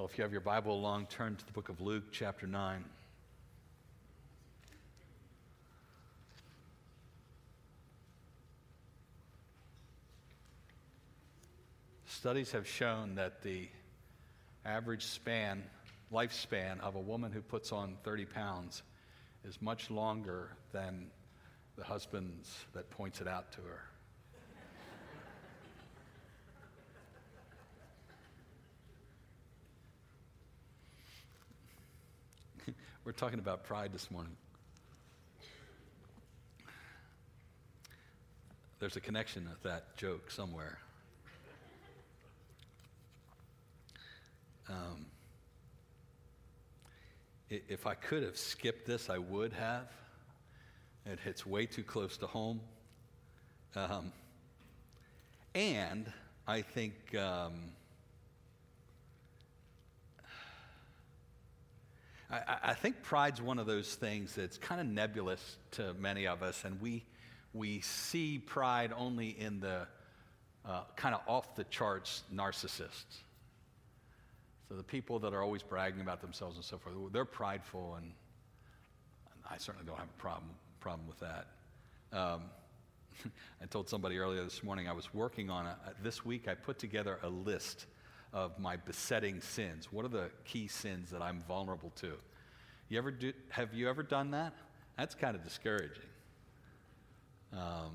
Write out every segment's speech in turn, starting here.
Well, if you have your Bible along, turn to the book of Luke, chapter 9. Studies have shown that the average span, lifespan of a woman who puts on 30 pounds is much longer than the husband's that points it out to her. We're talking about pride this morning. There's a connection with that joke somewhere. Um, if I could have skipped this, I would have. It hits way too close to home. Um, and I think um, I, I, think pride's one of those things that's kind of nebulous to many of us, and we we see pride only in the uh, kind of off the charts narcissists. So the people that are always bragging about themselves and so forth, they're prideful, and I certainly don't have a problem, problem with that. Um, I told somebody earlier this morning I was working on a, this week I put together a list of my besetting sins. What are the key sins that I'm vulnerable to? You ever do, have you ever done that? That's kind of discouraging. Um,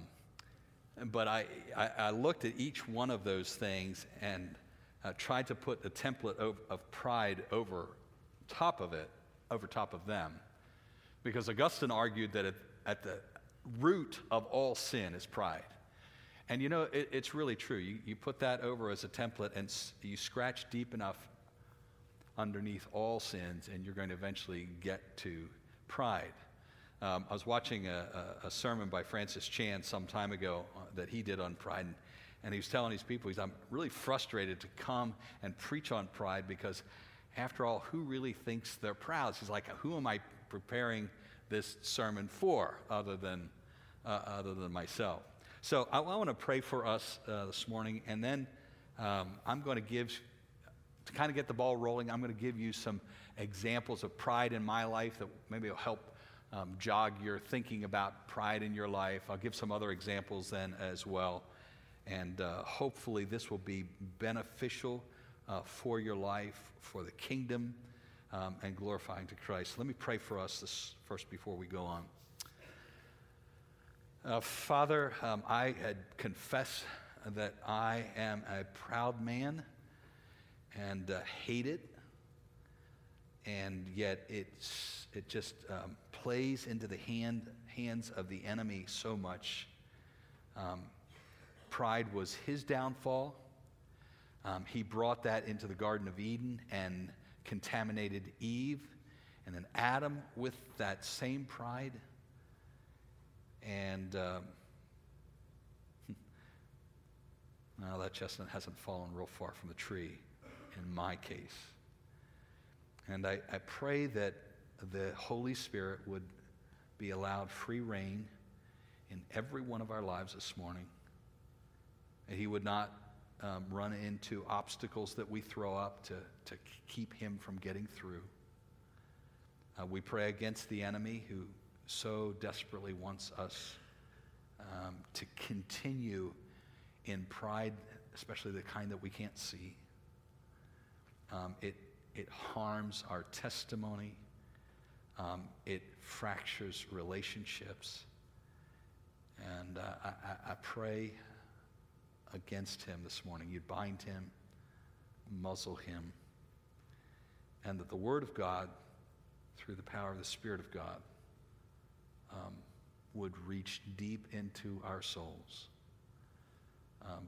but I, I, I looked at each one of those things and uh, tried to put a template of, of pride over top of it, over top of them. Because Augustine argued that at, at the root of all sin is pride. And you know, it, it's really true. You, you put that over as a template and s- you scratch deep enough underneath all sins, and you're going to eventually get to pride. Um, I was watching a, a, a, sermon by Francis Chan some time ago uh, that he did on pride, and and he was telling these people, he's, I'm really frustrated to come and preach on pride because, after all, who really thinks they're proud? He's like, who am I preparing this sermon for other than, uh, other than myself? So I, I want to pray for us uh, this morning, and then um, I'm going to give, to kind of get the ball rolling, I'm going to give you some examples of pride in my life that maybe will help um, jog your thinking about pride in your life. I'll give some other examples then as well. And uh, hopefully, this will be beneficial uh, for your life, for the kingdom, um, and glorifying to Christ. Let me pray for us this first before we go on. Uh, Father, um, I had confessed that I am a proud man and uh, hate it, and yet it's, it just um, plays into the hand, hands of the enemy so much. Um, pride was his downfall. Um, he brought that into the Garden of Eden and contaminated Eve and then Adam with that same pride. And um, well, that chestnut hasn't fallen real far from the tree in my case. And I, I pray that the Holy Spirit would be allowed free rein in every one of our lives this morning. And he would not um, run into obstacles that we throw up to, to keep him from getting through. Uh, we pray against the enemy who so desperately wants us um, to continue in pride, especially the kind that we can't see. Um, it, it harms our testimony, um, it fractures relationships. And uh, I, I pray against him this morning. You'd bind him, muzzle him, and that the Word of God, through the power of the Spirit of God, um, would reach deep into our souls, um,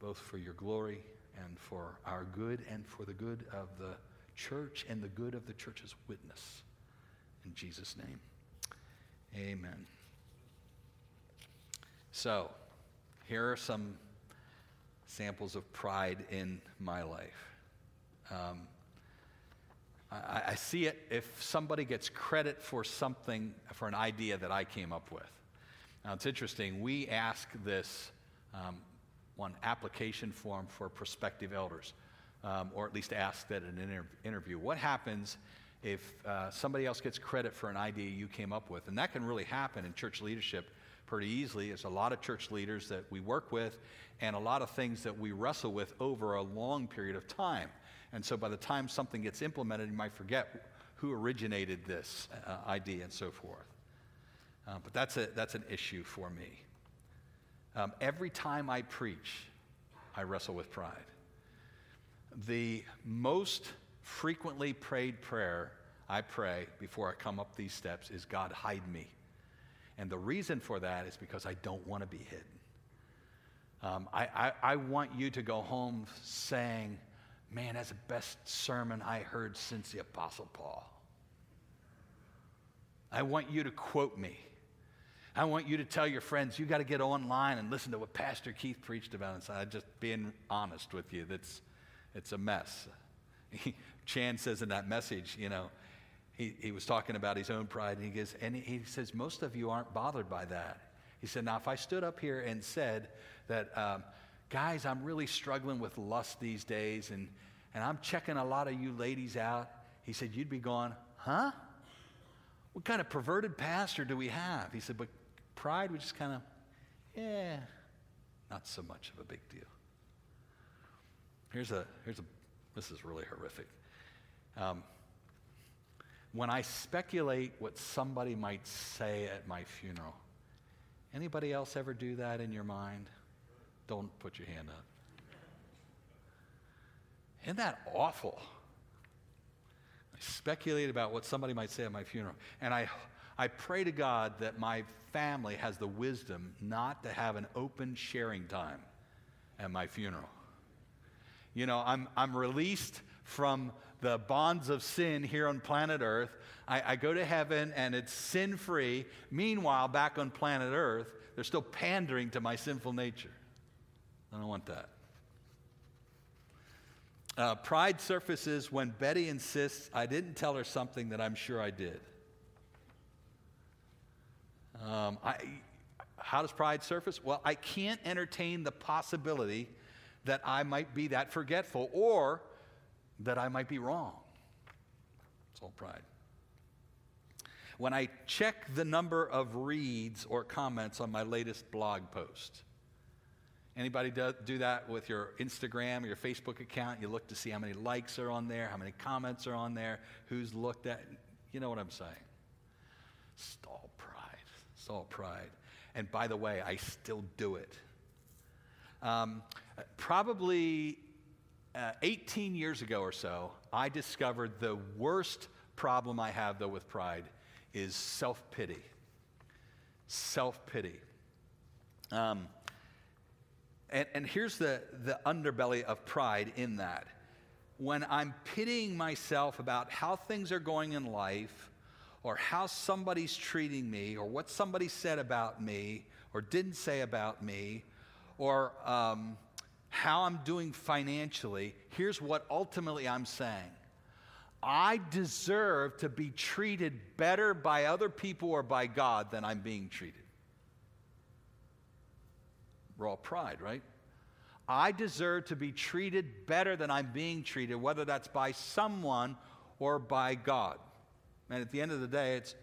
both for your glory and for our good and for the good of the church and the good of the church's witness. In Jesus' name, amen. So, here are some samples of pride in my life. Um, I, I, see it if somebody gets credit for something, for an idea that I came up with. Now, it's interesting. We ask this um, one application form for prospective elders. um, or at least ask that in an inter- interview. What happens if uh, somebody else gets credit for an idea you came up with? And that can really happen in church leadership pretty easily. There's a lot of church leaders that we work with and a lot of things that we wrestle with over a long period of time. And so by the time something gets implemented, you might forget who originated this uh, idea and so forth. Uh, but that's, a, that's an issue for me. Um, every time I preach, I wrestle with pride. The most frequently prayed prayer I pray before I come up these steps is God, hide me. And the reason for that is because I don't want to be hidden. Um, I, I, I want you to go home saying, Man, that's the best sermon I heard since the Apostle Paul. I want you to quote me. I want you to tell your friends, you got to get online and listen to what Pastor Keith preached about. And so I'm just being honest with you. That's, it's a mess. Chan says in that message, you know, he, he was talking about his own pride, and he goes, and he says, most of you aren't bothered by that. He said, now if I stood up here and said that, um, guys, I'm really struggling with lust these days, and, and I'm checking a lot of you ladies out, he said, you'd be going, huh? What kind of perverted pastor do we have? He said, but pride, we just kind of, yeah, not so much of a big deal. Here's a, here's a, this is really horrific. Um, when I speculate what somebody might say at my funeral, anybody else ever do that in your mind? Don't put your hand up. Isn't that awful? I speculate about what somebody might say at my funeral. And I, I pray to God that my family has the wisdom not to have an open sharing time at my funeral. You know, I'm, I'm released from the bonds of sin here on planet Earth. I, I go to heaven and it's sin free. Meanwhile, back on planet Earth, they're still pandering to my sinful nature. I don't want that. Uh, pride surfaces when Betty insists I didn't tell her something that I'm sure I did. Um, I, how does pride surface? Well, I can't entertain the possibility that I might be that forgetful or that I might be wrong. It's all pride. When I check the number of reads or comments on my latest blog post, anybody do, do that with your Instagram or your Facebook account? You look to see how many likes are on there, how many comments are on there, who's looked at. You know what I'm saying? Stall pride. Stall pride. And by the way, I still do it. Um, probably uh, 18 years ago or so, I discovered the worst problem I have, though, with pride is self pity. Self pity. Um, and, and here's the, the underbelly of pride in that. When I'm pitying myself about how things are going in life, or how somebody's treating me, or what somebody said about me, or didn't say about me, or um, how I'm doing financially, here's what ultimately I'm saying I deserve to be treated better by other people or by God than I'm being treated. Raw pride, right? I deserve to be treated better than I'm being treated, whether that's by someone or by God. And at the end of the day, it's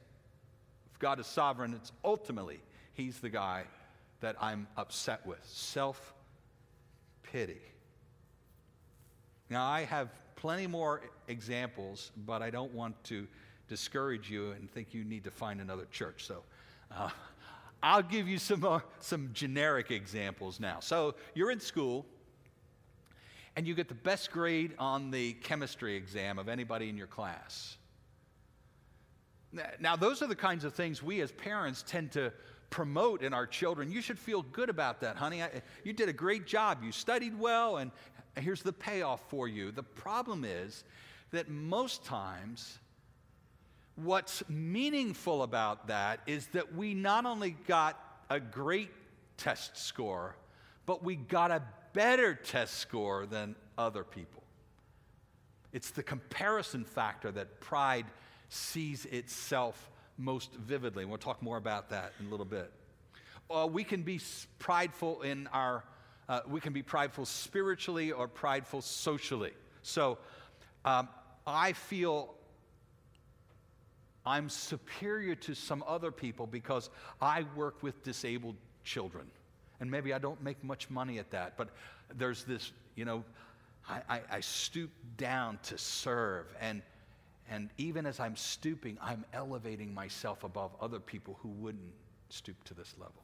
if God is sovereign, it's ultimately He's the guy that I'm upset with. Self pity. Now, I have plenty more examples, but I don't want to discourage you and think you need to find another church. So uh, I'll give you some, uh, some generic examples now. So you're in school, and you get the best grade on the chemistry exam of anybody in your class. Now, those are the kinds of things we as parents tend to promote in our children. You should feel good about that, honey. I, you did a great job. You studied well, and here's the payoff for you. The problem is that most times, what's meaningful about that is that we not only got a great test score, but we got a better test score than other people. It's the comparison factor that pride sees itself most vividly. And we'll talk more about that in a little bit. Uh, we can be prideful in our, uh, we can be prideful spiritually or prideful socially. So um, I feel I'm superior to some other people because I work with disabled children. And maybe I don't make much money at that, but there's this, you know, I, I, I stoop down to serve. And, and even as I'm stooping, I'm elevating myself above other people who wouldn't stoop to this level.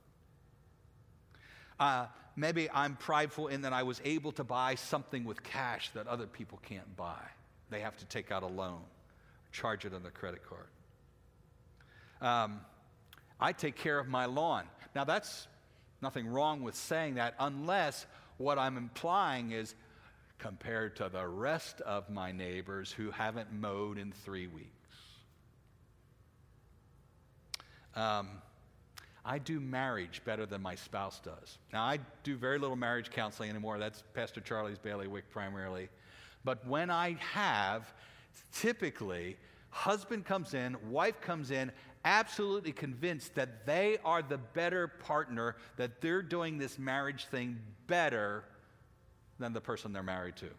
Uh, maybe I'm prideful in that I was able to buy something with cash that other people can't buy. They have to take out a loan, charge it on their credit card. Um, I take care of my lawn. Now, that's nothing wrong with saying that, unless what I'm implying is compared to the rest of my neighbors who haven't mowed in three weeks. Um, I do marriage better than my spouse does. Now, I do very little marriage counseling anymore. That's Pastor Charlie's bailiwick primarily. But when I have, typically, husband comes in, wife comes in, absolutely convinced that they are the better partner, that they're doing this marriage thing better than the person they're married to.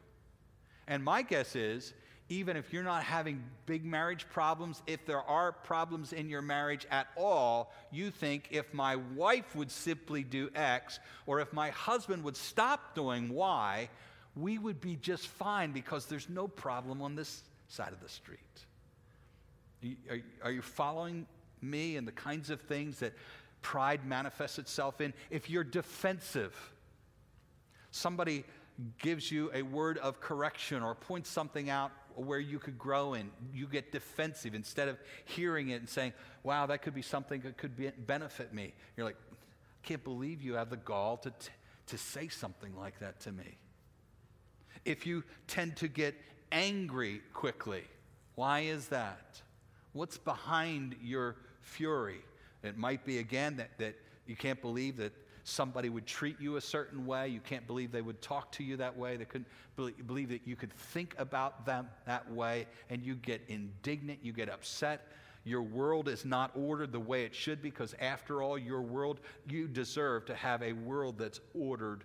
And my guess is even if you're not having big marriage problems, if there are problems in your marriage at all, you think if my wife would simply do X, or if my husband would stop doing Y, we would be just fine because there's no problem on this side of the street. Are, you following me and the kinds of things that pride manifests itself in? If you're defensive, somebody gives you a word of correction or points something out where you could grow in. You get defensive instead of hearing it and saying, wow, that could be something that could be, benefit me. You're like, I can't believe you have the gall to, t- to say something like that to me. If you tend to get angry quickly, why is that? What's behind your fury? It might be, again, that, that you can't believe that somebody would treat you a certain way. You can't believe they would talk to you that way. They couldn't believe that you could think about them that way, and you get indignant, you get upset. Your world is not ordered the way it should because, after all, your world, you deserve to have a world that's ordered,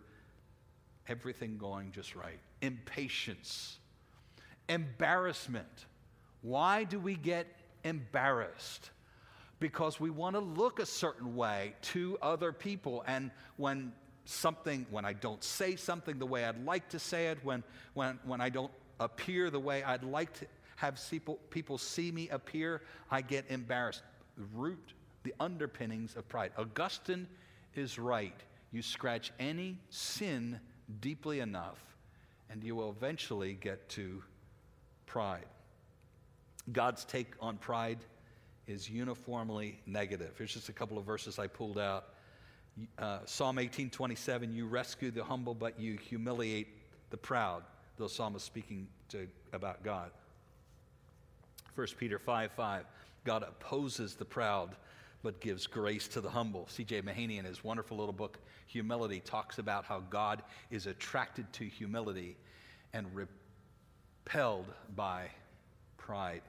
everything going just right. Impatience, embarrassment. Why do we get embarrassed? Because we want to look a certain way to other people. And when something, when I don't say something the way I'd like to say it, when, when, when I don't appear the way I'd like to have people, people see me appear, I get embarrassed. The root, the underpinnings of pride. Augustine is right. You scratch any sin deeply enough, and you will eventually get to pride. God's take on pride is uniformly negative. Here's just a couple of verses I pulled out. Uh, Psalm 18:27, you rescue the humble, but you humiliate the proud. The psalmist speaking to, about God. 1 Peter 5 5, God opposes the proud, but gives grace to the humble. C.J. Mahaney, in his wonderful little book, Humility, talks about how God is attracted to humility and repelled by pride.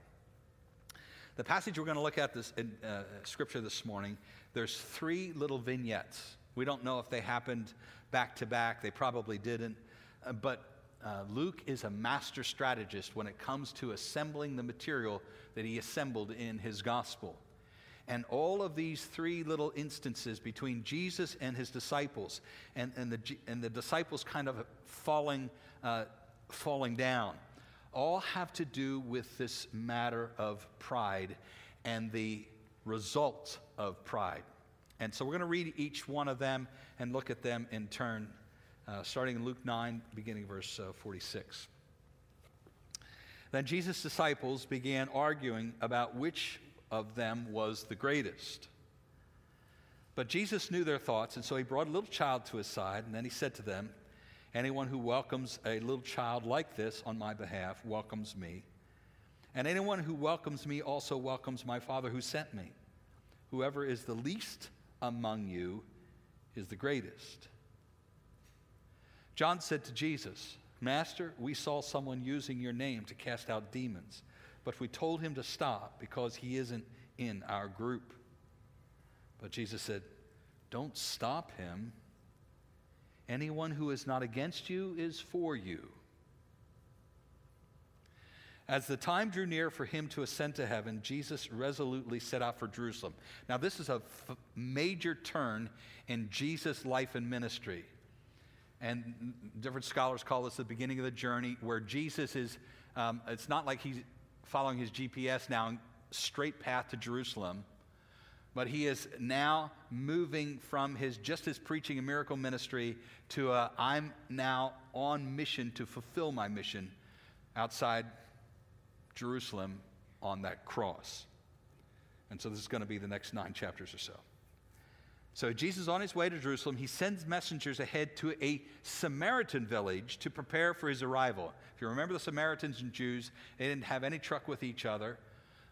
The passage we're going to look at this in uh, scripture this morning, there's three little vignettes. We don't know if they happened back to back. They probably didn't. Uh, but uh, Luke is a master strategist when it comes to assembling the material that he assembled in his gospel. And all of these three little instances between Jesus and his disciples, and, and, the, and the disciples kind of falling, uh, falling down, all have to do with this matter of pride and the results of pride. And so we're going to read each one of them and look at them in turn, uh, starting in Luke 9, beginning verse uh, 46. Then Jesus' disciples began arguing about which of them was the greatest. But Jesus knew their thoughts, and so he brought a little child to his side, and then he said to them, Anyone who welcomes a little child like this on my behalf welcomes me. And anyone who welcomes me also welcomes my Father who sent me. Whoever is the least among you is the greatest. John said to Jesus, Master, we saw someone using your name to cast out demons, but we told him to stop because he isn't in our group. But Jesus said, Don't stop him. Anyone who is not against you is for you. As the time drew near for him to ascend to heaven, Jesus resolutely set out for Jerusalem. Now, this is a f- major turn in Jesus' life and ministry. And different scholars call this the beginning of the journey, where Jesus is, um, it's not like he's following his GPS now, straight path to Jerusalem, but he is now moving from his just his preaching and miracle ministry to a, I'm now on mission to fulfill my mission outside Jerusalem on that cross. And so this is going to be the next nine chapters or so. So Jesus on his way to Jerusalem. He sends messengers ahead to a Samaritan village to prepare for his arrival. If you remember the Samaritans and Jews, they didn't have any truck with each other.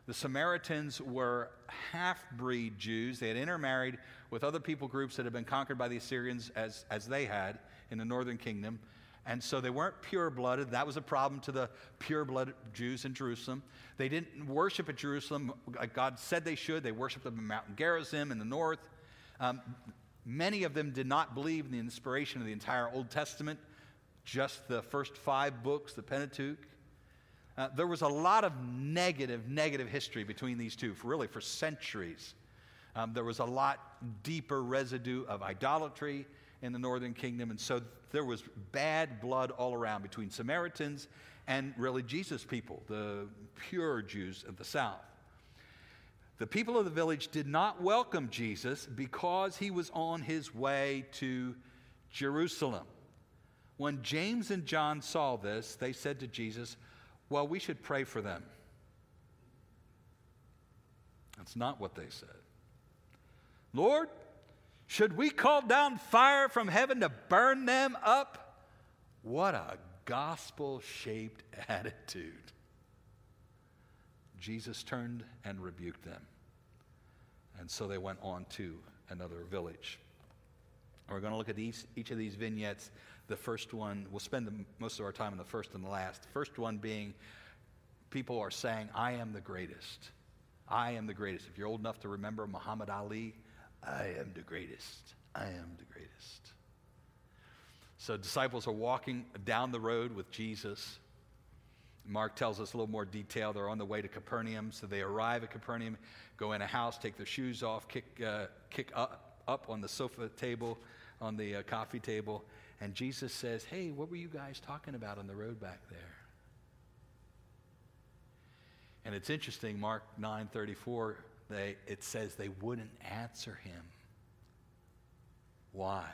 The Samaritans were half breed Jews. They had intermarried with other people groups that had been conquered by the Assyrians as, as they had in the northern kingdom. And so they weren't pure blooded. That was a problem to the pure blooded Jews in Jerusalem. They didn't worship at Jerusalem like God said they should. They worshiped in Mount Gerizim in the north. Um, many of them did not believe in the inspiration of the entire Old Testament, just the first five books, the Pentateuch. Uh, there was a lot of negative, negative history between these two, for really for centuries. Um, there was a lot deeper residue of idolatry in the northern kingdom. And so there was bad blood all around between Samaritans and really Jesus people, the pure Jews of the south. The people of the village did not welcome Jesus because he was on his way to Jerusalem. When James and John saw this, they said to Jesus, Well, we should pray for them. That's not what they said. Lord, should we call down fire from heaven to burn them up? What a gospel shaped attitude. Jesus turned and rebuked them. And so they went on to another village. We're going to look at each, each of these vignettes. The first one, we'll spend the, most of our time on the first and the last. The first one being people are saying, I am the greatest. I am the greatest. If you're old enough to remember Muhammad Ali, I am the greatest. I am the greatest. So, disciples are walking down the road with Jesus. Mark tells us a little more detail. They're on the way to Capernaum. So, they arrive at Capernaum, go in a house, take their shoes off, kick, uh, kick up, up on the sofa table, on the uh, coffee table. And Jesus says, Hey, what were you guys talking about on the road back there? And it's interesting, Mark 9 34 they, it says they wouldn't answer him. Why?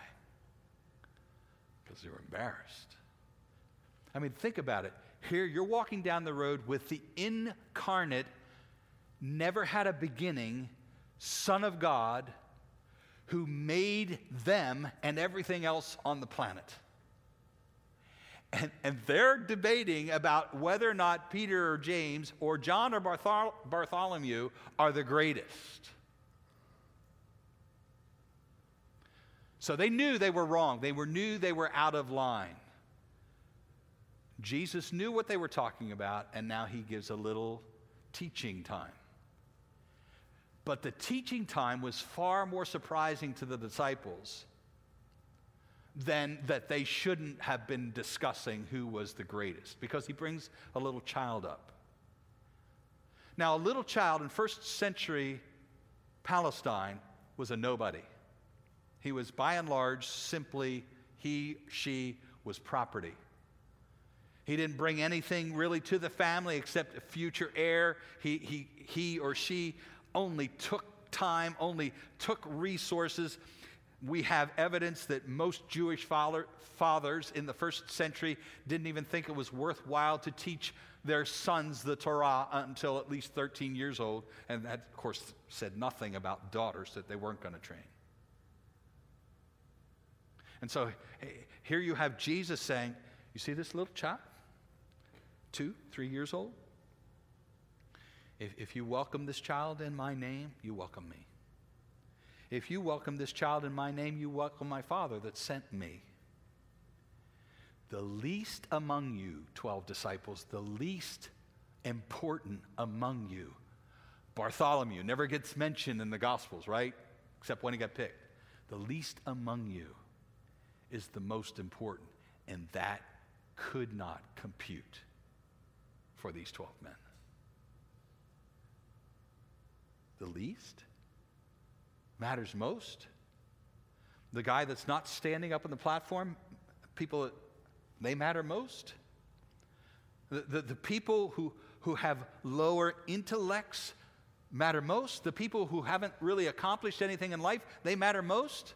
Because they were embarrassed. I mean, think about it. Here, you're walking down the road with the incarnate, never had a beginning Son of God who made them and everything else on the planet. And, and they're debating about whether or not Peter or James or John or Barthol- Bartholomew are the greatest. So they knew they were wrong. They were, knew they were out of line. Jesus knew what they were talking about, and now he gives a little teaching time. But the teaching time was far more surprising to the disciples than that they shouldn't have been discussing who was the greatest because he brings a little child up. Now, a little child in first century Palestine was a nobody. He was by and large simply he, she was property. He didn't bring anything really to the family except a future heir. He, he, he or she only took time, only took resources we have evidence that most Jewish father, fathers in the first century didn't even think it was worthwhile to teach their sons the Torah until at least 13 years old. And that, of course, said nothing about daughters that they weren't going to train. And so here you have Jesus saying, You see this little child? Two, three years old? If, if you welcome this child in my name, you welcome me. If you welcome this child in my name, you welcome my Father that sent me. The least among you, 12 disciples, the least important among you. Bartholomew never gets mentioned in the Gospels, right? Except when he got picked. The least among you is the most important, and that could not compute for these 12 men? The least matters most. The guy that's not standing up on the platform, people, they matter most. The, the, the people who, who have lower intellects matter most. The people who haven't really accomplished anything in life, they matter most.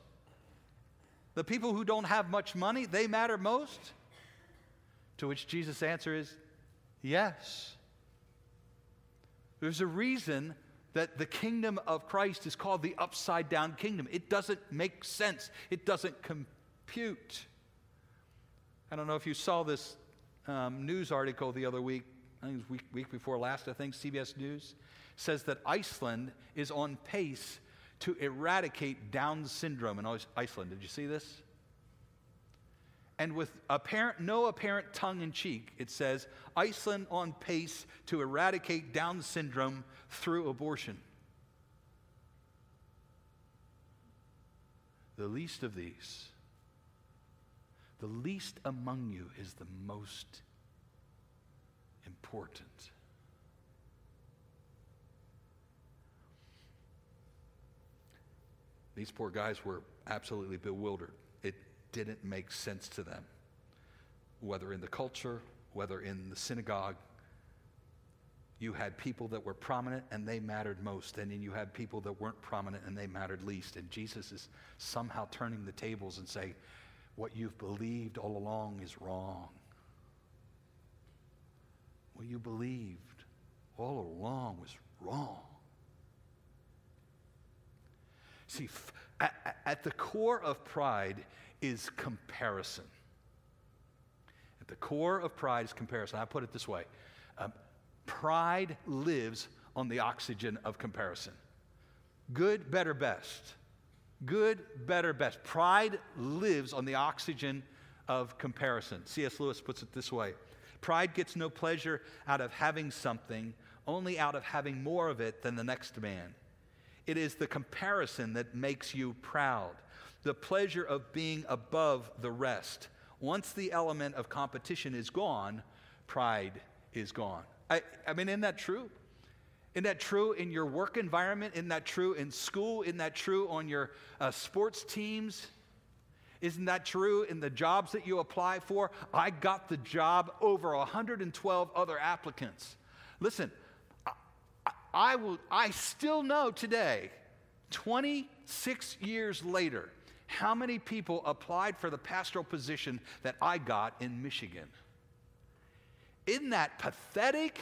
The people who don't have much money, they matter most. To which Jesus' answer is yes. There's a reason that the kingdom of Christ is called the upside down kingdom. It doesn't make sense, it doesn't compute. I don't know if you saw this um, news article the other week, I think it was week, week before last, I think, CBS News says that Iceland is on pace to eradicate Down syndrome in Iceland. Did you see this? And with apparent, no apparent tongue in cheek, it says Iceland on pace to eradicate Down syndrome through abortion. The least of these, the least among you is the most important. These poor guys were absolutely bewildered. Didn't make sense to them, whether in the culture, whether in the synagogue. You had people that were prominent and they mattered most, and then you had people that weren't prominent and they mattered least. And Jesus is somehow turning the tables and saying, What you've believed all along is wrong. What you believed all along was wrong. See, f- at, at the core of pride is comparison. At the core of pride is comparison. I put it this way um, pride lives on the oxygen of comparison. Good, better, best. Good, better, best. Pride lives on the oxygen of comparison. C.S. Lewis puts it this way Pride gets no pleasure out of having something, only out of having more of it than the next man. It is the comparison that makes you proud, the pleasure of being above the rest. Once the element of competition is gone, pride is gone. I, I mean, isn't that true? Isn't that true in your work environment? Isn't that true in school? Isn't that true on your uh, sports teams? Isn't that true in the jobs that you apply for? I got the job over 112 other applicants. Listen, I, will, I still know today, 26 years later, how many people applied for the pastoral position that I got in Michigan. Isn't that pathetic?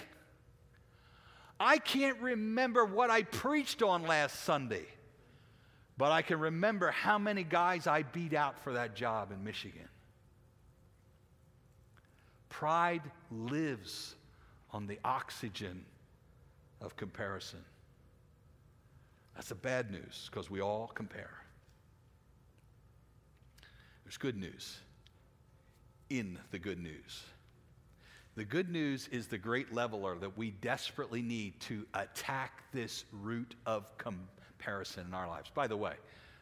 I can't remember what I preached on last Sunday, but I can remember how many guys I beat out for that job in Michigan. Pride lives on the oxygen of comparison. That's the bad news because we all compare. There's good news in the good news. The good news is the great leveler that we desperately need to attack this root of comparison in our lives. By the way,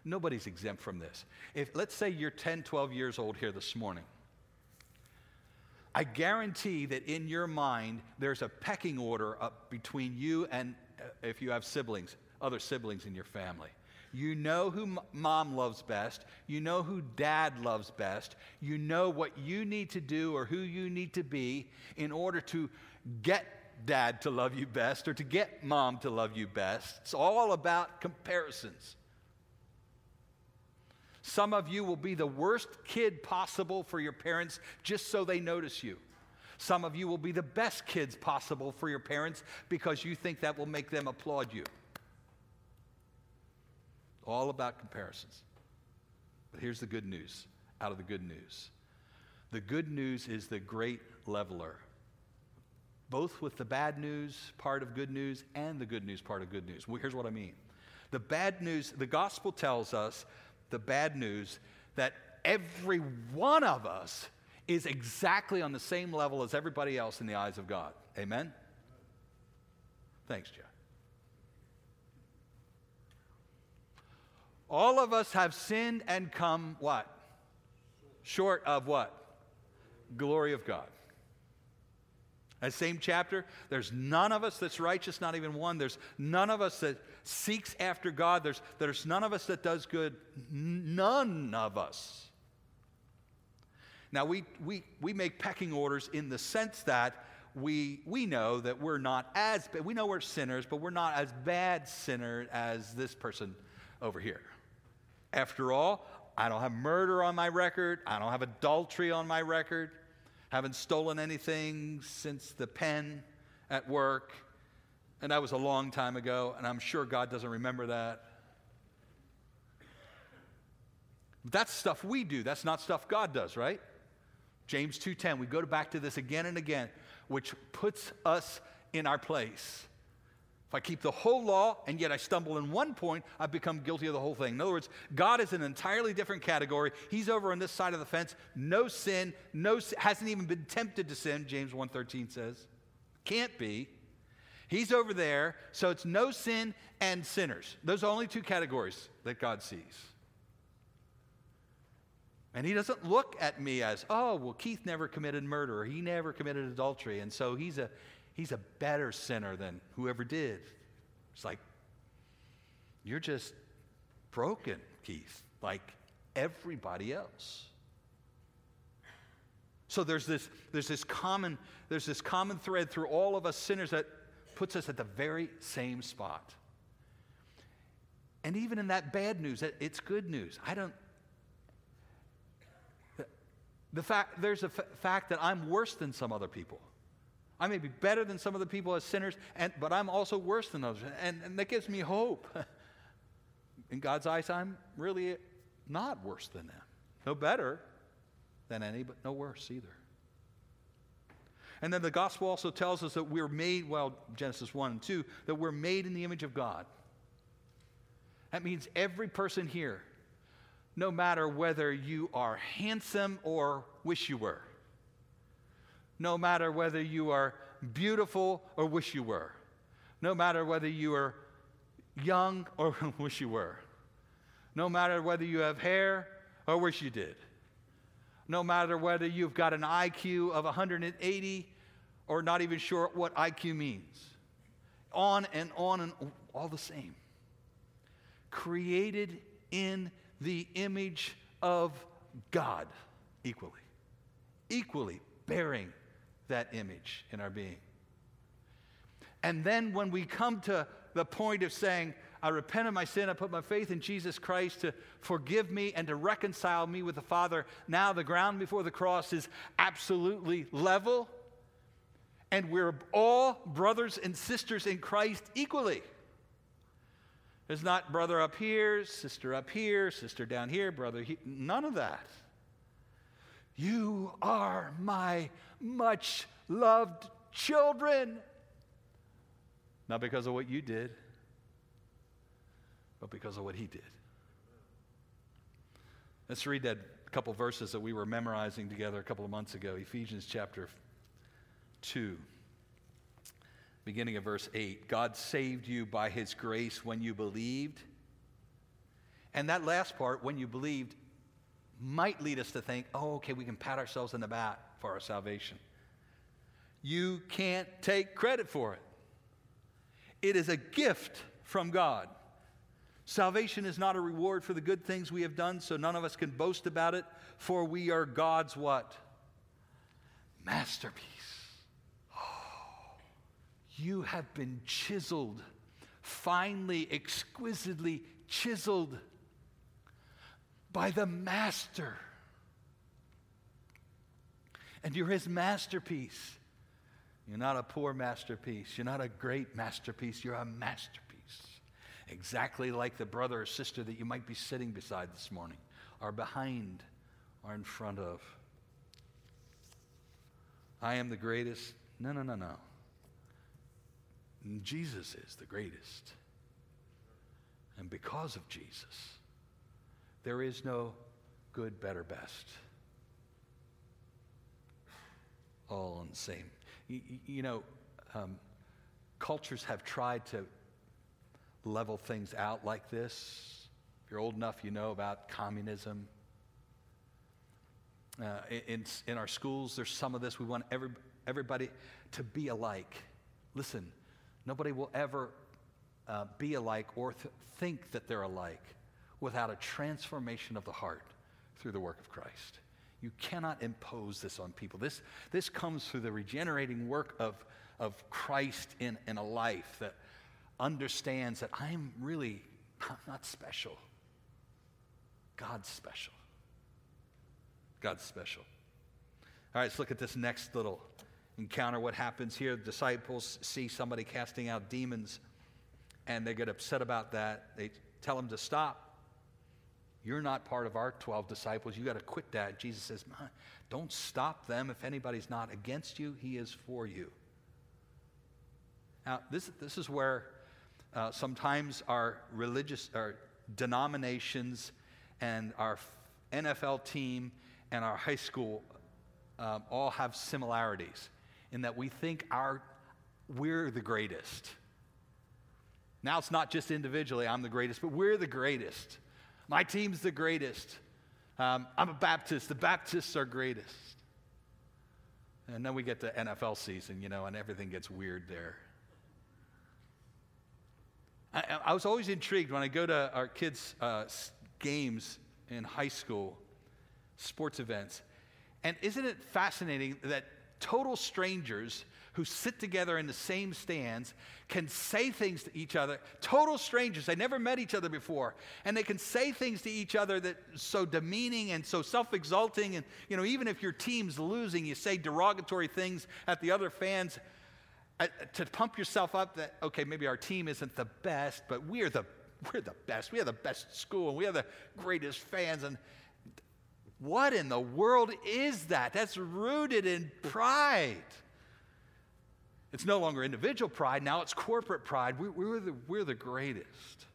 nobody's exempt from this. If let's say you're 10, 12 years old here this morning I guarantee that in your mind, there's a pecking order up between you and uh, if you have siblings, other siblings in your family. You know who mom loves best. You know who dad loves best. You know what you need to do or who you need to be in order to get dad to love you best or to get mom to love you best. It's all about comparisons. Some of you will be the worst kid possible for your parents just so they notice you. Some of you will be the best kids possible for your parents because you think that will make them applaud you. All about comparisons. But here's the good news out of the good news the good news is the great leveler, both with the bad news part of good news and the good news part of good news. Well, here's what I mean. The bad news, the gospel tells us the bad news that every one of us is exactly on the same level as everybody else in the eyes of God. Amen? Thanks, Jeff. All of us have sinned and come what? Short of what? Glory of God. That same chapter, there's none of us that's righteous, not even one. There's none of us that seeks after God. There's, there's none of us that does good. None of us. Now, we, we, we make pecking orders in the sense that we, we know that we're not as. We know we're sinners, but we're not as bad sinner as this person over here. After all, I don't have murder on my record. I don't have adultery on my record haven't stolen anything since the pen at work. And that was a long time ago, and I'm sure God doesn't remember that. That's stuff we do. That's not stuff God does, right? James 2:10. We go back to this again and again, which puts us in our place. I keep the whole law and yet I stumble in one point, I've become guilty of the whole thing. In other words, God is an entirely different category. He's over on this side of the fence. No sin, no hasn't even been tempted to sin, James 1:13 says. Can't be. He's over there, so it's no sin and sinners. Those are only two categories that God sees. And he doesn't look at me as, oh, well, Keith never committed murder or he never committed adultery. And so he's a, he's a better sinner than whoever did. It's like, you're just broken, Keith, like everybody else. So there's this, there's this common, there's this common thread through all of us sinners that puts us at the very same spot. And even in that bad news, it's good news. I don't. The fact there's a f- fact that I'm worse than some other people. I may be better than some of the people as sinners, and, but I'm also worse than others. And, and that gives me hope. In God's eyes, I'm really not worse than them. No better than any, but no worse either. And then the gospel also tells us that we're made, well, Genesis 1 and 2, that we're made in the image of God. That means every person here, no matter whether you are handsome or wish you were, no matter whether you are beautiful or wish you were, no matter whether you are young or wish you were, no matter whether you have hair or wish you did, no matter whether you've got an IQ of 180 or not even sure what IQ means. On and on and all the same. Created in the image of God equally. Equally bearing that image in our being. And then when we come to the point of saying, I repent of my sin, I put my faith in Jesus Christ to forgive me and to reconcile me with the Father, now the ground before the cross is absolutely level. And we're all brothers and sisters in Christ equally. There's not brother up here, sister up here, sister down here, brother. None of that. You are my much loved children. Not because of what you did, but because of what he did. Let's read that couple verses that we were memorizing together a couple of months ago Ephesians chapter 2, beginning of verse 8. God saved you by his grace when you believed. And that last part, when you believed, might lead us to think, oh, okay, we can pat ourselves on the back for our salvation. You can't take credit for it, it is a gift from God. Salvation is not a reward for the good things we have done, so none of us can boast about it, for we are God's what? Masterpiece. Oh, you have been chiseled, finely, exquisitely chiseled by the Master. And you're his masterpiece. You're not a poor masterpiece. You're not a great masterpiece. You're a masterpiece. Exactly like the brother or sister that you might be sitting beside this morning, or behind, or in front of. I am the greatest. No, no, no, no. Jesus is the greatest. And because of Jesus, there is no good, better, best. All on the same. You, you know, um, cultures have tried to level things out like this. If you're old enough, you know about communism. Uh, in, in our schools, there's some of this. We want every, everybody to be alike. Listen, nobody will ever uh, be alike or th- think that they're alike without a transformation of the heart through the work of Christ. You cannot impose this on people. This, this comes through the regenerating work of, of Christ in, in a life that understands that I'm really I'm not special. God's special. God's special. All right, let's look at this next little encounter. What happens here? The disciples see somebody casting out demons and they get upset about that. They tell him to stop. You're not part of our 12 disciples. You got to quit that. Jesus says, Don't stop them. If anybody's not against you, he is for you. Now, this, this is where uh, sometimes our religious, our denominations and our NFL team and our high school um, all have similarities in that we think our, we're the greatest. Now it's not just individually, I'm the greatest, but we're the greatest. My team's the greatest. Um, I'm a Baptist. The Baptists are greatest. And then we get to NFL season, you know, and everything gets weird there. I, I was always intrigued when I go to our kids' uh, games in high school, sports events. And isn't it fascinating that total strangers who sit together in the same stands can say things to each other, total strangers, they never met each other before, and they can say things to each other that so demeaning and so self-exalting and you know even if your team's losing, you say derogatory things at the other fans uh, to pump yourself up that okay, maybe our team isn't the best, but we're the we're the best. We are the best school and we are the greatest fans and what in the world is that? That's rooted in pride. It's no longer individual pride, now it's corporate pride. We, we're, the, we're the greatest.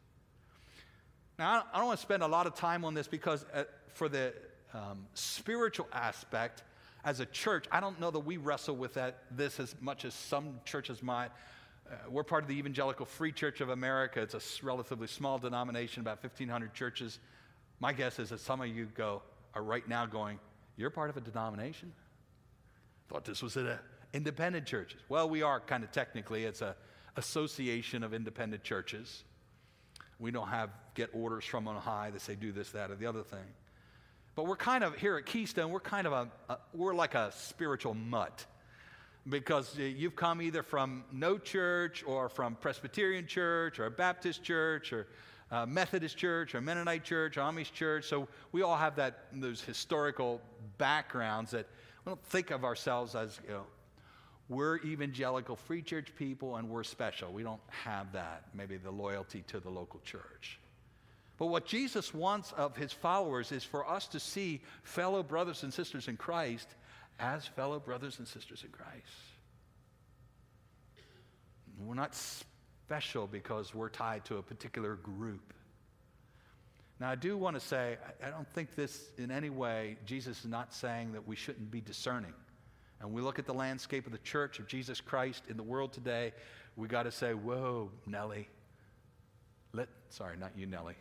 Now, I don't want to spend a lot of time on this because, uh, for the um, spiritual aspect, as a church, I don't know that we wrestle with that, this as much as some churches might. Uh, we're part of the Evangelical Free Church of America. It's a relatively small denomination, about 1,500 churches. My guess is that some of you go are right now going, "You're part of a denomination." Thought this was a independent churches. Well, we are kind of technically, it's a association of independent churches. We don't have get orders from on high that say do this, that, or the other thing. But we're kind of here at Keystone. We're kind of a, a we're like a spiritual mutt because you've come either from no church or from Presbyterian church or a Baptist church or a Methodist church or Mennonite church, or Amish church. So we all have that those historical backgrounds that we don't think of ourselves as you know we're evangelical free church people and we're special. We don't have that, maybe the loyalty to the local church. But what Jesus wants of his followers is for us to see fellow brothers and sisters in Christ as fellow brothers and sisters in Christ. We're not special because we're tied to a particular group. Now, I do want to say, I don't think this in any way, Jesus is not saying that we shouldn't be discerning and we look at the landscape of the church of Jesus Christ in the world today, we got to say, whoa, Nellie. Let, sorry, not you, Nellie.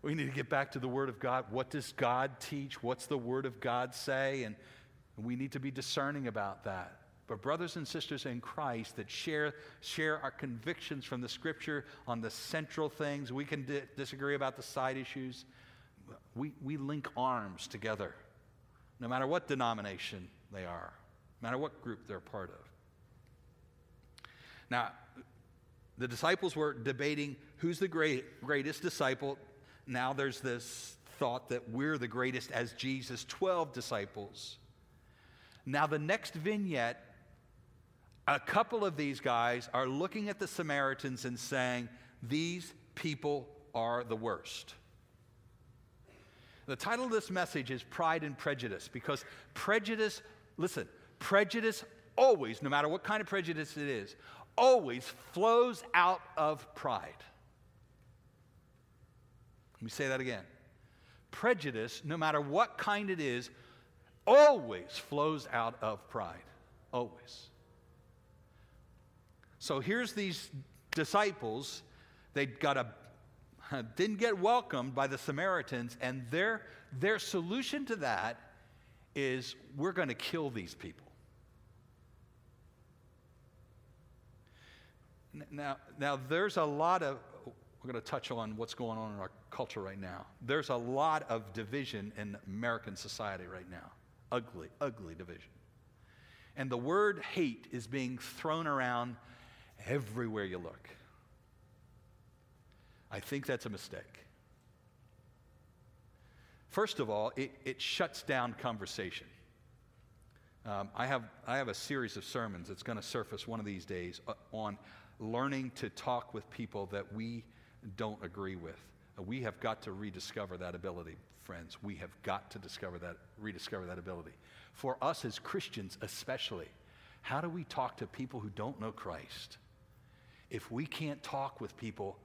We need to get back to the Word of God. What does God teach? What's the Word of God say? And we need to be discerning about that. But, brothers and sisters in Christ that share, share our convictions from the Scripture on the central things, we can di- disagree about the side issues. We, we link arms together no matter what denomination they are, no matter what group they're part of. Now, the disciples were debating who's the great, greatest disciple. Now there's this thought that we're the greatest as Jesus' 12 disciples. Now, the next vignette, a couple of these guys are looking at the Samaritans and saying, These people are the worst. The title of this message is Pride and Prejudice because prejudice, listen, prejudice always, no matter what kind of prejudice it is, always flows out of pride. Let me say that again. Prejudice, no matter what kind it is, always flows out of pride. Always. So here's these disciples. They got a didn't get welcomed by the Samaritans, and their, their solution to that is we're going to kill these people. Now, now, there's a lot of, we're going to touch on what's going on in our culture right now. There's a lot of division in American society right now. Ugly, ugly division. And the word hate is being thrown around everywhere you look. I think that's a mistake. First of all, it, it shuts down conversation. Um, I, have, I have a series of sermons that's going to surface one of these days uh, on learning to talk with people that we don't agree with. Uh, we have got to rediscover that ability, friends. We have got to discover that, rediscover that ability. For us as Christians, especially, how do we talk to people who don't know Christ? If we can't talk with people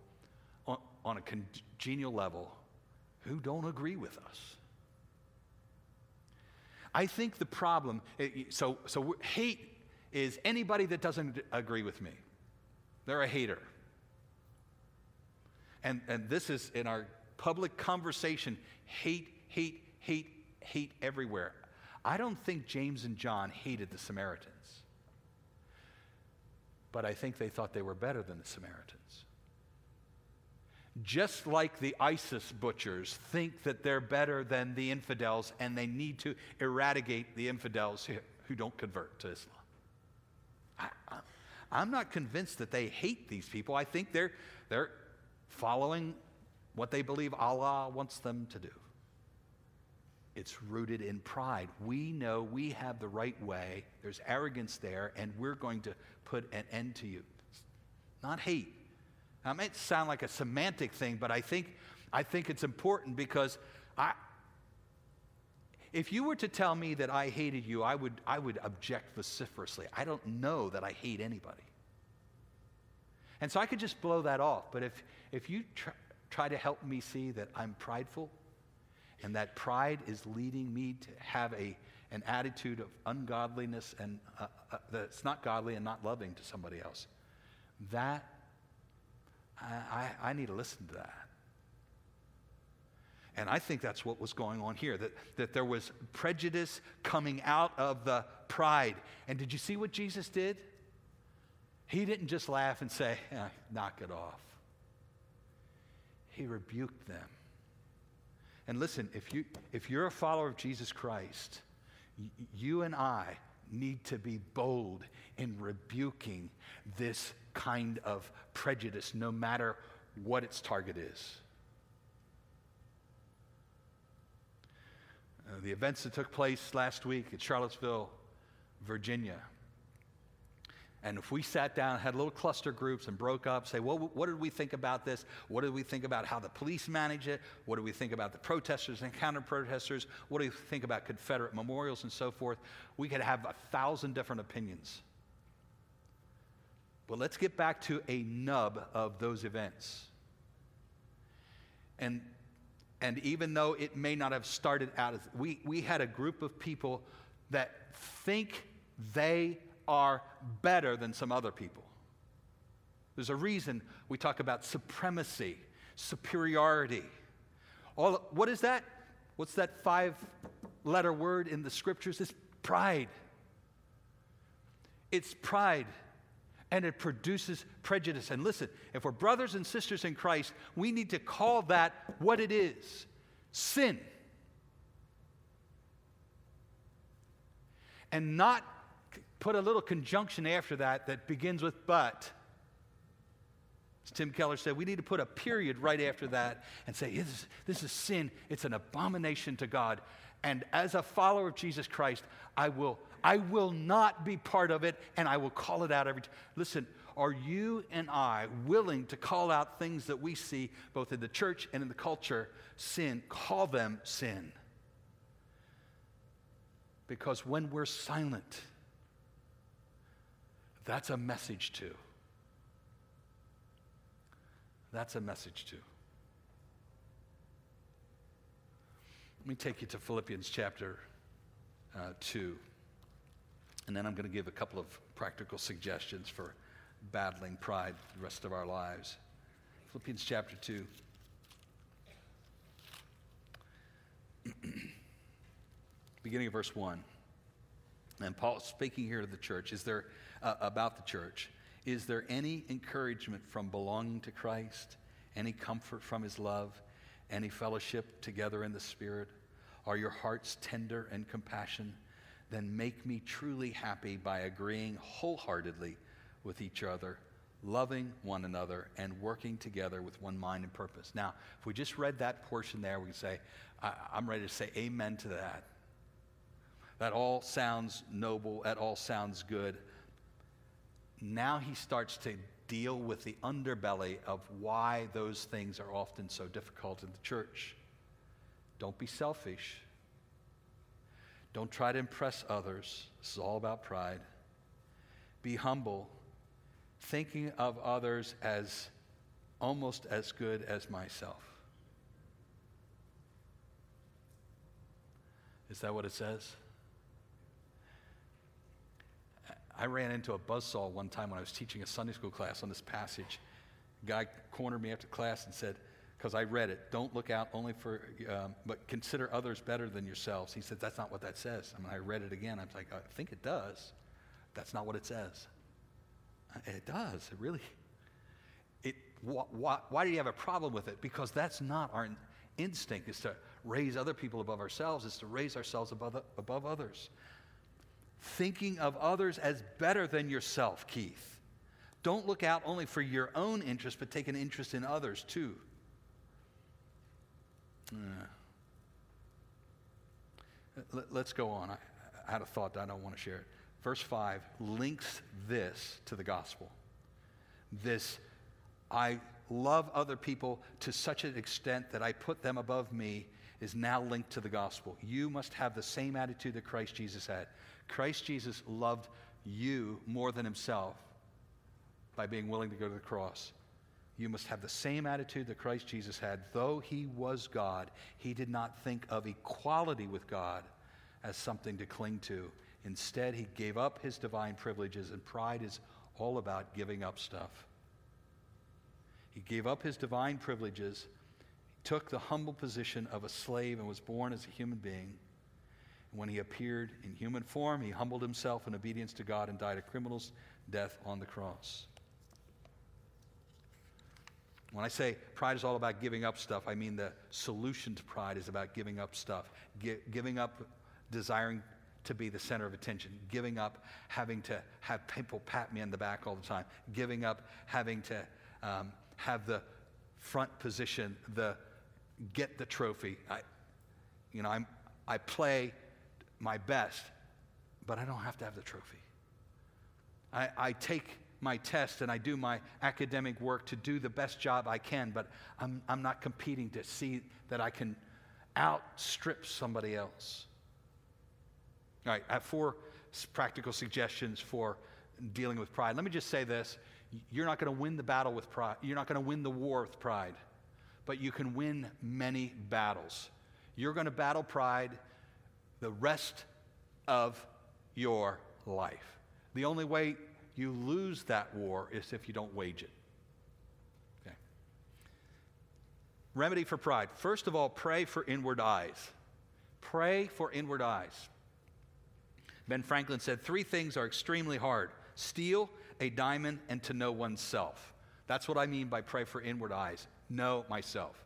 on, a congenial level who don't agree with us. I think the problem, eh, so, so hate is anybody that doesn't agree with me. They're a hater. And, and this is in our public conversation hate, hate, hate, hate everywhere. I don't think James and John hated the Samaritans, but I think they thought they were better than the Samaritans just like the ISIS butchers think that they're better than the infidels and they need to eradicate the infidels who don't convert to Islam. I, am not convinced that they hate these people. I think they're, they're following what they believe Allah wants them to do. It's rooted in pride. We know we have the right way, there's arrogance there, and we're going to put an end to you. Not hate, it might sound like a semantic thing, but I think, I think it's important because I, if you were to tell me that I hated you, I would, I would object vociferously. I don't know that I hate anybody. And so I could just blow that off. But if, if you tr- try to help me see that I'm prideful and that pride is leading me to have a, an attitude of ungodliness and uh, uh, that's not godly and not loving to somebody else, that I, I, need to listen to that. And I think that's what was going on here that, that there was prejudice coming out of the pride. And did you see what Jesus did? He didn't just laugh and say, eh, knock it off. He rebuked them. And listen, if, you, if you're a follower of Jesus Christ, you and I need to be bold in rebuking this kind of prejudice, no matter what its target is. Uh, the events that took place last week at Charlottesville, Virginia. And if we sat down, had little cluster groups, and broke up, say, well, what did we think about this? What did we think about how the police manage it? What do we think about the protesters and counter protesters? What do we think about Confederate memorials and so forth? We could have a thousand different opinions. But let's get back to a nub of those events. And, and even though it may not have started out as, we, we had a group of people that think they are better than some other people. There's a reason we talk about supremacy, superiority. All, what is that? What's that five letter word in the scriptures? It's pride. It's pride and it produces prejudice. And listen, if we're brothers and sisters in Christ, we need to call that what it is sin. And not put a little conjunction after that that begins with but. As Tim Keller said, we need to put a period right after that and say, this is, this is sin. It's an abomination to God. And as a follower of Jesus Christ, I will, I will not be part of it and I will call it out every time. Listen, are you and I willing to call out things that we see both in the church and in the culture sin? Call them sin. Because when we're silent, that's a message too. That's a message too. Let me take you to Philippians chapter uh, 2. And then I'm going to give a couple of practical suggestions for battling pride the rest of our lives. Philippians chapter 2. beginning of verse 1. And Paul speaking here to the church, is there, uh, about the church, is there any encouragement from belonging to Christ? Any comfort from his love? Any fellowship together in the Spirit? Are your hearts tender and compassion? Then make me truly happy by agreeing wholeheartedly with each other, loving one another, and working together with one mind and purpose. Now, if we just read that portion there, we can say, I, am ready to say amen to that. That all sounds noble, that all sounds good. Now he starts to deal with the underbelly of why those things are often so difficult in the church. Don't be selfish. Don't try to impress others. This is all about pride. Be humble, thinking of others as almost as good as myself. Is that what it says? I ran into a buzzsaw one time when I was teaching a Sunday school class on this passage. A guy cornered me after class and said, because I read it, don't look out only for, um, but consider others better than yourselves. He said, that's not what that says. I mean, I read it again. I was like, I think it does. That's not what it says. Uh, it does. It really. It, wh- wh- why do you have a problem with it? Because that's not our instinct, is to raise other people above ourselves, is to raise ourselves above, above others thinking of others as better than yourself, Keith. Don't look out only for your own interest, but take an interest in others too. Uh, let's go on. I, I had a thought that I don't want to share it. Verse 5 links this to the gospel. This, I love other people to such an extent that I put them above me, is now linked to the gospel. You must have the same attitude that Christ Jesus had. Christ Jesus loved you more than himself by being willing to go to the cross. You must have the same attitude that Christ Jesus had. Though he was God, he did not think of equality with God as something to cling to. Instead, he gave up his divine privileges, and pride is all about giving up stuff. He gave up his divine privileges, took the humble position of a slave, and was born as a human being. When he appeared in human form, he humbled himself in obedience to God and died a criminal's death on the cross. When I say pride is all about giving up stuff, I mean the solution to pride is about giving up stuff, G- giving up desiring to be the center of attention, giving up having to have people pat me on the back all the time, giving up having to um, have the front position, the get the trophy. I, you know, I'm, I play my best, but I don't have to have the trophy. I, I take my test and I do my academic work to do the best job I can, but I'm, I'm not competing to see that I can outstrip somebody else. All right, I have four practical suggestions for dealing with pride. Let me just say this you're not going to win the battle with pride, you're not going to win the war with pride, but you can win many battles. You're going to battle pride the rest of your life. The only way you lose that war is if you don't wage it. Okay. Remedy for pride. First of all, pray for inward eyes. Pray for inward eyes. Ben Franklin said three things are extremely hard steel, a diamond, and to know oneself. That's what I mean by pray for inward eyes. Know myself.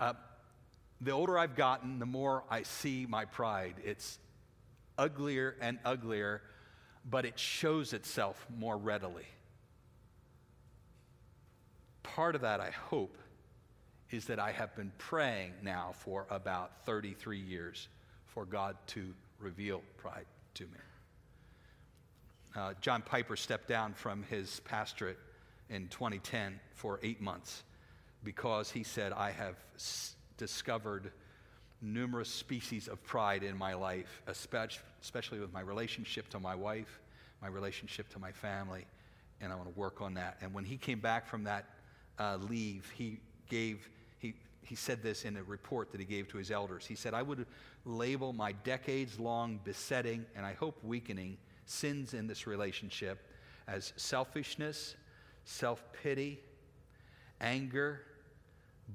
Uh, the older I've gotten, the more I see my pride. It's uglier and uglier, but it shows itself more readily. Part of that, I hope, is that I have been praying now for about 33 years for God to reveal pride to me. Uh, John Piper stepped down from his pastorate in 2010 for eight months because he said, I have discovered numerous species of pride in my life, especially with my relationship to my wife, my relationship to my family, and I want to work on that. And when he came back from that uh, leave, he gave, he, he said this in a report that he gave to his elders. He said, I would label my decades long besetting and I hope weakening sins in this relationship as selfishness, self pity, anger,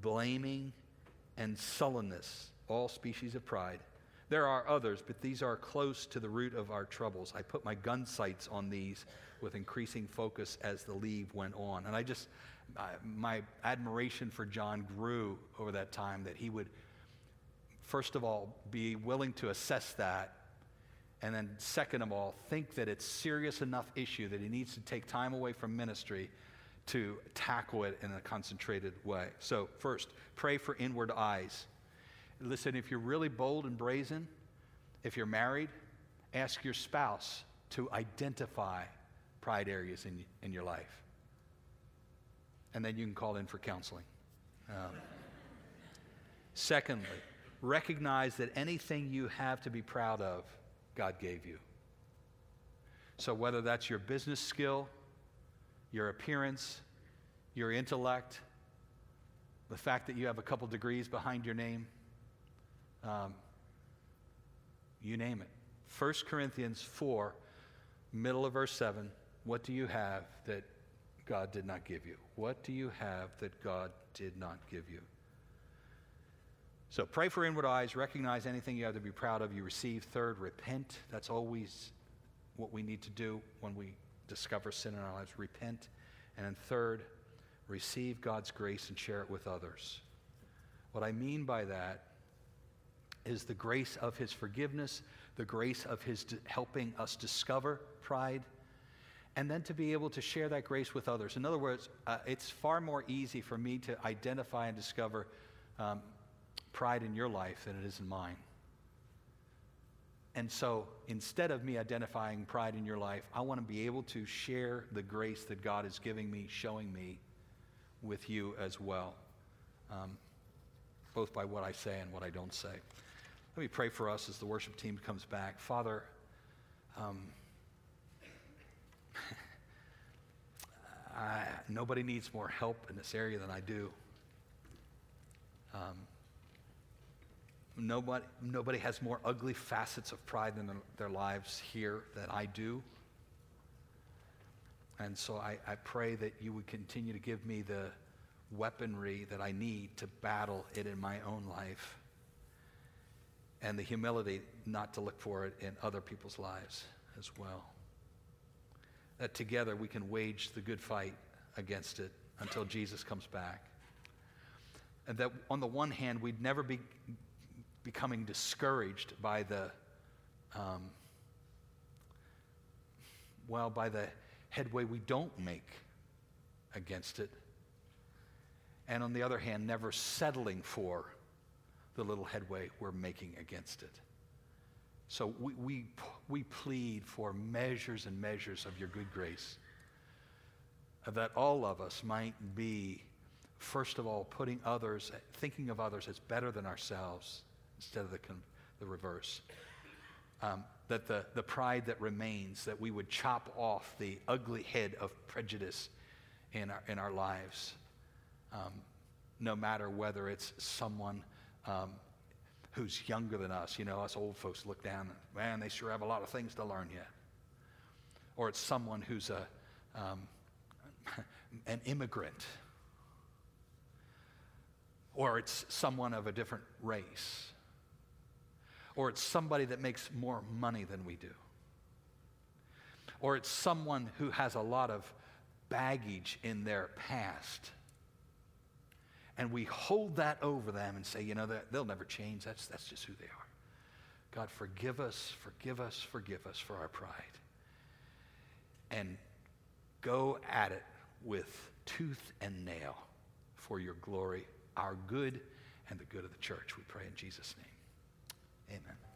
blaming, and sullenness, all species of pride. There are others, but these are close to the root of our troubles. I put my gun sights on these with increasing focus as the leave went on. And I just, my admiration for John grew over that time that he would, first of all, be willing to assess that. And then, second of all, think that it's serious enough issue that he needs to take time away from ministry to tackle it in a concentrated way. So, first, pray for inward eyes. Listen, if you're really bold and brazen, if you're married, ask your spouse to identify pride areas in, in your life. And then you can call in for counseling. Um, secondly, recognize that anything you have to be proud of, God gave you. So, whether that's your business skill, your appearance, your intellect, the fact that you have a couple degrees behind your name, um, you name it. 1 Corinthians 4, middle of verse 7 what do you have that God did not give you? What do you have that God did not give you? So pray for inward eyes, recognize anything you have to be proud of, you receive. Third, repent. That's always what we need to do when we discover sin in our lives. Repent. And then third, receive God's grace and share it with others. What I mean by that is the grace of his forgiveness, the grace of his helping us discover pride and then to be able to share that grace with others. In other words, uh, it's far more easy for me to identify and discover um, pride in your life than it is in mine. And so instead of me identifying pride in your life, I want to be able to share the grace that God is giving me, showing me with you as well, um, both by what I say and what I don't say. Let me pray for us as the worship team comes back. Father, um, I, nobody needs more help in this area than I do. Um, nobody, nobody has more ugly facets of pride in their lives here than I do. And so I, I pray that you would continue to give me the weaponry that I need to battle it in my own life and the humility not to look for it in other people's lives as well that together we can wage the good fight against it until Jesus comes back. And that on the one hand, we'd never be becoming discouraged by the, um, well, by the headway we don't make against it. And on the other hand, never settling for the little headway we're making against it. So we, we, we plead for measures and measures of your good grace, that all of us might be, first of all, putting others, thinking of others as better than ourselves instead of the, the reverse. Um, that the, the pride that remains, that we would chop off the ugly head of prejudice in our, in our lives, um, no matter whether it's someone um, who's younger than us. You know, us old folks look down, man, they sure have a lot of things to learn yet. Or it's someone who's a, um, an immigrant. Or it's someone of a different race. Or it's somebody that makes more money than we do. Or it's someone who has a lot of baggage in their past and we hold that over them and say, you know, they'll never change. That's, that's just who they are. God, forgive us, forgive us, forgive us for our pride. And go at it with tooth and nail for your glory, our good, and the good of the church. We pray in Jesus' name. Amen.